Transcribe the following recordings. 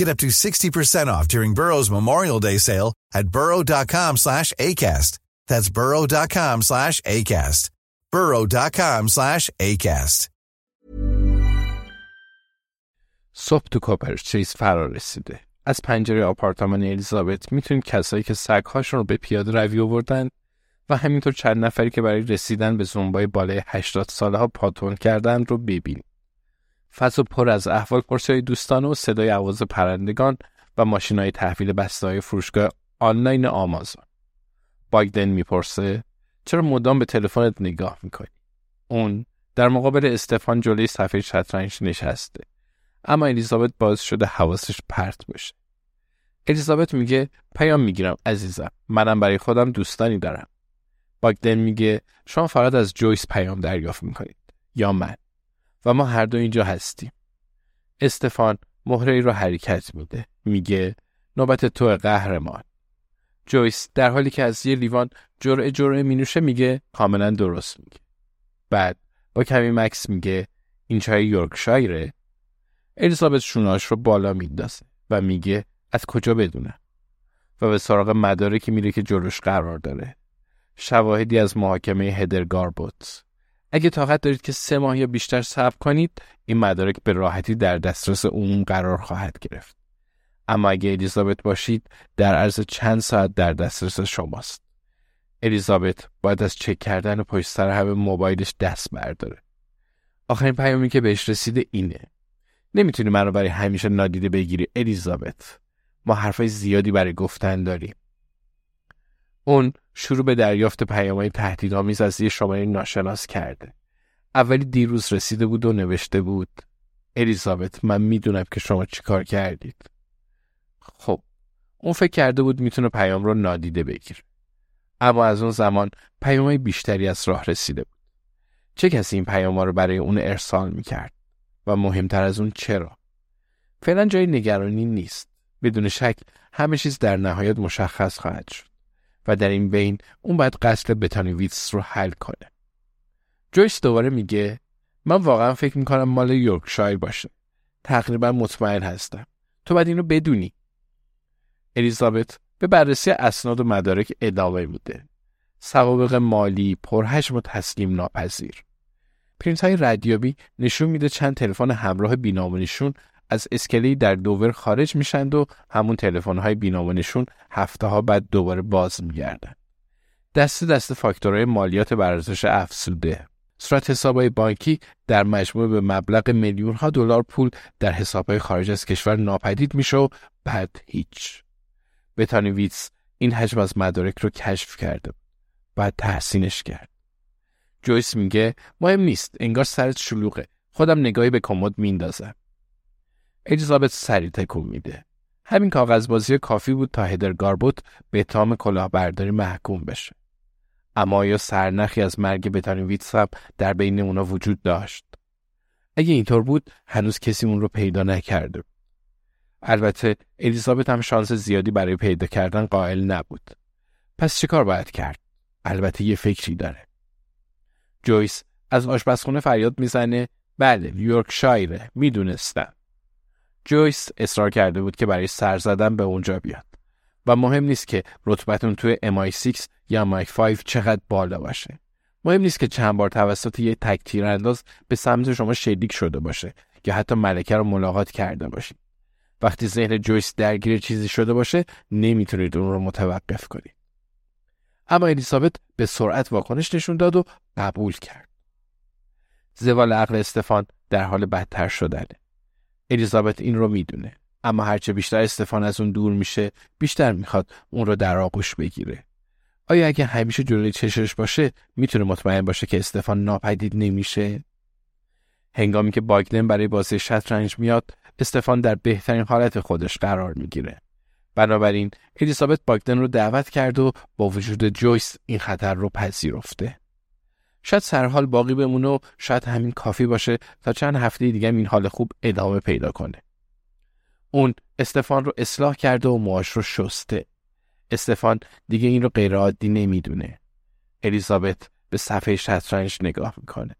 Get up to 60% off during Burrow's Memorial Day sale at burrow.com slash ACAST. That's burrow.com slash ACAST. burrow.com slash ACAST. صبح تو کوپرچیز فرا رسیده. از پنجره آپارتمان الیزابت می‌تونید کسایی که سگهاشون رو به پیاده روی آوردن و همینطور چند نفری که برای رسیدن به زنبای بالای 80 ساله ها پاتون کردن رو ببینید. فضا پر از احوال پرسی دوستان و صدای عواز پرندگان و ماشین های تحویل بسته های فروشگاه آنلاین آمازون. باگدن می‌پرسه چرا مدام به تلفنت نگاه می‌کنی؟ اون در مقابل استفان جلوی صفحه شطرنج نشسته. اما الیزابت باز شده حواسش پرت بشه. الیزابت میگه پیام می‌گیرم عزیزم. منم برای خودم دوستانی دارم. باگدن میگه شما فقط از جویس پیام دریافت می‌کنید یا من. و ما هر دو اینجا هستیم. استفان مهره ای رو حرکت میده. میگه نوبت تو قهرمان. جویس در حالی که از یه لیوان جرعه جرعه مینوشه میگه کاملا درست میگه. بعد با کمی مکس میگه این چای یورکشایره. الیزابت شوناش رو بالا میندازه و میگه از کجا بدونم و به سراغ مدارکی میره که جلوش قرار داره. شواهدی از محاکمه هدرگاربوت اگه طاقت دارید که سه ماه یا بیشتر صبر کنید این مدارک به راحتی در دسترس عموم قرار خواهد گرفت. اما اگه الیزابت باشید در عرض چند ساعت در دسترس شماست. الیزابت باید از چک کردن پشت سر همه موبایلش دست برداره. آخرین پیامی که بهش رسیده اینه. نمی‌تونی من رو برای همیشه نادیده بگیری الیزابت. ما حرفای زیادی برای گفتن داریم. اون شروع به دریافت پیامهای تهدیدآمیز از یه شماره ناشناس کرده. اولی دیروز رسیده بود و نوشته بود الیزابت من می‌دونم که شما چیکار کردید. خب اون فکر کرده بود می‌تونه پیام رو نادیده بگیر. اما از اون زمان پیامهای بیشتری از راه رسیده بود. چه کسی این پیام رو برای اون ارسال می‌کرد؟ و مهمتر از اون چرا؟ فعلا جای نگرانی نیست. بدون شک همه چیز در نهایت مشخص خواهد شد. و در این بین اون باید قتل بتانیویتس رو حل کنه. جویس دوباره میگه من واقعا فکر می‌کنم مال یورکشایر باشه. تقریبا مطمئن هستم. تو باید اینو بدونی. الیزابت به بررسی اسناد و مدارک ادامه میده. سوابق مالی پرحجم و تسلیم ناپذیر. پرینت های ردیابی نشون میده چند تلفن همراه بینامونیشون از اسکلی در دوور خارج میشند و همون تلفن های بینامونشون هفته ها بعد دوباره باز میگردن. دست دست فاکتورهای مالیات ارزش افزوده. صورت حسابهای بانکی در مجموع به مبلغ میلیون ها دلار پول در حسابهای خارج از کشور ناپدید میشه و بعد هیچ. بتانی ویتس این حجم از مدارک رو کشف کرده. بعد تحسینش کرد. جویس میگه مهم نیست انگار سرت شلوغه. خودم نگاهی به کمد میندازم. الیزابت سری تکون میده. همین کاغذبازی کافی بود تا هدر گاربوت به اتهام کلاهبرداری محکوم بشه. اما یا سرنخی از مرگ بتانی ویتس هم در بین اونا وجود داشت. اگه اینطور بود هنوز کسی اون رو پیدا نکرده. البته الیزابت هم شانس زیادی برای پیدا کردن قائل نبود. پس چه کار باید کرد؟ البته یه فکری داره. جویس از آشپزخونه فریاد می‌زنه بله یورکشایره می‌دونستم جویس اصرار کرده بود که برای سر زدن به اونجا بیاد. و مهم نیست که رتبتون توی MI6 یا MI5 چقدر بالا باشه. مهم نیست که چند بار توسط یه تک تیرانداز به سمت شما شلیک شده باشه یا حتی ملکه رو ملاقات کرده باشید. وقتی ذهن جویس درگیر چیزی شده باشه نمی‌تونید اون رو متوقف کنید. اما الیزابت به سرعت واکنش نشون داد و قبول کرد. زوال عقل استفان در حال بدتر شدنه. الیزابت این رو می‌دونه. اما هرچه بیشتر استفان از اون دور میشه بیشتر می‌خواد اون رو در آغوش بگیره. آیا اگه همیشه جلوی چشش باشه می‌تونه مطمئن باشه که استفان ناپدید نمیشه؟ هنگامی که باگدن برای بازی شطرنج میاد استفان در بهترین حالت خودش قرار می‌گیره. بنابراین الیزابت باگدن رو دعوت کرد و با وجود جویس این خطر رو پذیرفته. شاید سرحال باقی بمونه و شاید همین کافی باشه تا چند هفته دیگه این حال خوب ادامه پیدا کنه. اون استفان رو اصلاح کرده و موهاش رو شسته. استفان دیگه این رو غیرعادی نمی‌دونه. الیزابت به صفحه شطرنج نگاه می‌کنه.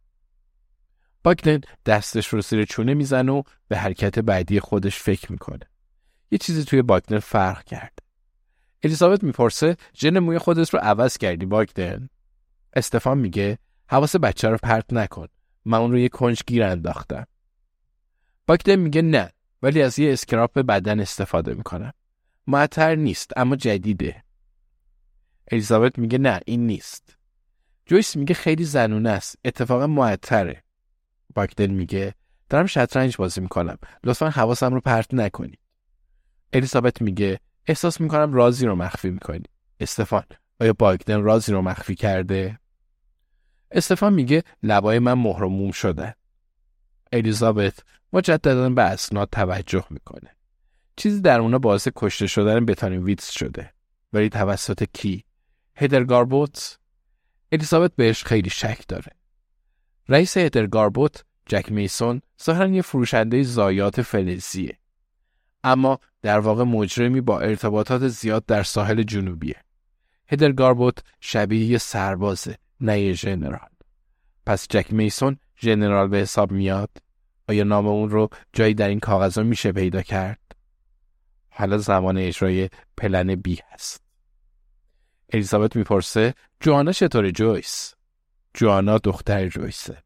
باگدن دستش رو زیر چونه می‌زنه و به حرکت بعدی خودش فکر می‌کنه. یه چیزی توی باگدن فرق کرد. الیزابت می‌پرسه ژن موی خودت رو عوض کردی باگدن استفان میگه حواس بچه رو پرت نکن. من اون رو یه کنج گیر انداختم. باگدن میگه نه ولی از یه scrub بدن استفاده می‌کنم. معطر نیست اما جدیده. الیزابت میگه نه این نیست. جویس میگه خیلی زنونه است اتفاقا معطره. باگدن میگه دارم شطرنج بازی می‌کنم. لطفا حواسم رو پرت نکنی الیزابت میگه احساس می‌کنم رازی رو مخفی می‌کنی. استفان آیا باگدن رازی رو مخفی کرده؟ استفان میگه لبای من مهرموم شده. الیزابت مجددا به اسناد توجه می‌کنه. چیزی در اونا باعث کشته شدن بتانین ویتس شده. ولی توسط کی؟ هدرگاربوت الیزابت بهش خیلی شک داره. رئیس هدرگاربوت جک میسون ظاهرا یه فروشنده زایات فلزیه. اما در واقع مجرمی با ارتباطات زیاد در ساحل جنوبیه. هدرگاربوت شبیه یه سربازه. نه ژنرال پس جک میسون ژنرال به حساب میاد؟ آیا نام اون رو جایی در این کاغذا میشه پیدا کرد؟ حالا زمان اجرای پلن بی هست. الیزابت می‌پرسه جوانا چطور جویس؟ جوانا دختر جویسه.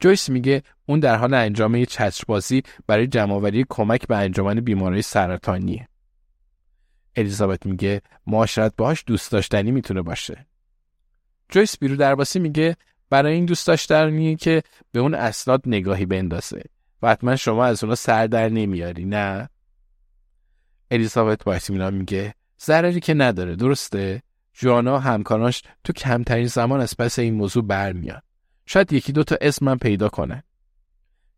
جویس میگه اون در حال انجام یه چتربازی برای جمعآوری کمک به انجمن بیماری سرطانیه. الیزابت میگه معاشرت باهاش دوست داشتنی می‌تونه باشه. جویس بیرو درباسی میگه برای این دوست داشتنیه که به اون اسناد نگاهی بندازه. و حتما شما از اونا سر در نمیاری نه؟ الیزابت با اطمینان میگه ضرری که نداره درسته؟ جوانا و همکارانش تو کمترین زمان از پس این موضوع برمیاد شاید یکی دو تا اسم من پیدا کنه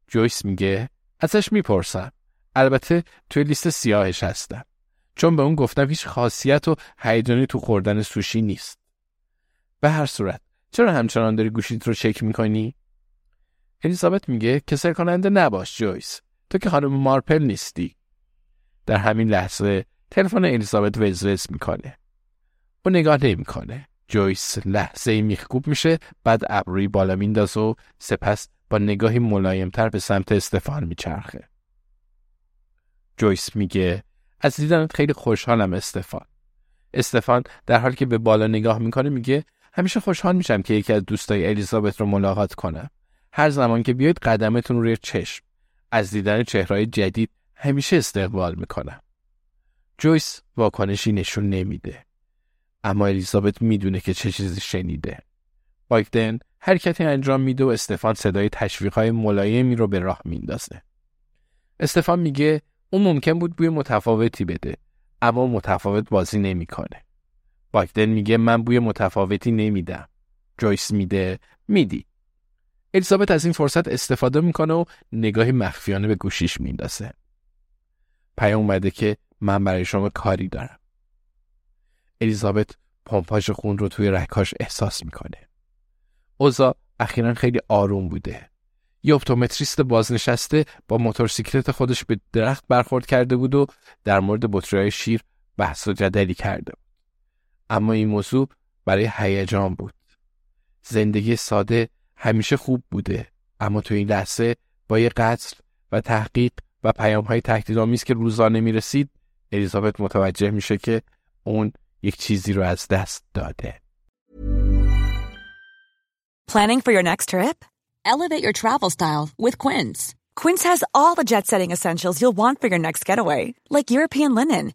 جویس میگه ازش می‌پرسم. البته توی لیست سیاهش هستم. چون به اون گفتم هیچ خاصیت و هیجانی تو خوردن سوشی نیست. به هر صورت. چرا همچنان داری گوشیت رو چک می‌کنی؟ الیزابت میگه کسر کننده نباش جویس. تو که خانم مارپل نیستی. در همین لحظه تلفن الیزابت وزوز می‌کنه. او نگاه نمی‌کنه. جویس لحظه میخکوب میشه بعد ابروی بالا میندازه و سپس با نگاهی ملایمتر به سمت استفان میچرخه. جویس میگه از دیدنت خیلی خوشحالم استفان. استفان در حالی که به بالا نگاه می‌کنه میگه همیشه خوشحال میشم که یکی از دوستای الیزابت رو ملاقات کنم. هر زمان که بیاید قدمتون روی چشم. از دیدن چهرهای جدید همیشه استقبال می‌کنم. جویس واکنشی نشون نمیده. اما الیزابت می‌دونه که چه چیزی شنیده. بایکدن حرکتی انجام میده و استفان صدای تشویقهای ملایمی رو به راه میندازه. استفان میگه اون ممکن بود بوی متفاوتی بده اما متفاوت بازی نمی‌کنه. بایکدن میگه من بوی متفاوتی نمیدم. جویس میده میدی. الیزابت از این فرصت استفاده می‌کنه و نگاهی مخفیانه به گوشیش میندازه. پیام اومده که من برای شما کاری دارم. الیزابت پمپاژ خون رو توی رکاش احساس می‌کنه. اوزا اخیرا خیلی آروم بوده. یه اپتومتریست بازنشسته با موتورسیکلت خودش به درخت برخورد کرده بود و در مورد بطری شیر بحث و جدلی کرده. اما این موضوع برای هیجان بود. زندگی ساده همیشه خوب بوده اما تو این لحظه با یه قتل و تحقیق و پیام های تهدیدآمیز که روزانه می‌رسید الیزابت متوجه میشه که اون یک چیزی رو از دست داده Planning for your next trip? Elevate your travel style with Quince. Quince has all the jet setting essentials you'll want for your next getaway, like European linen,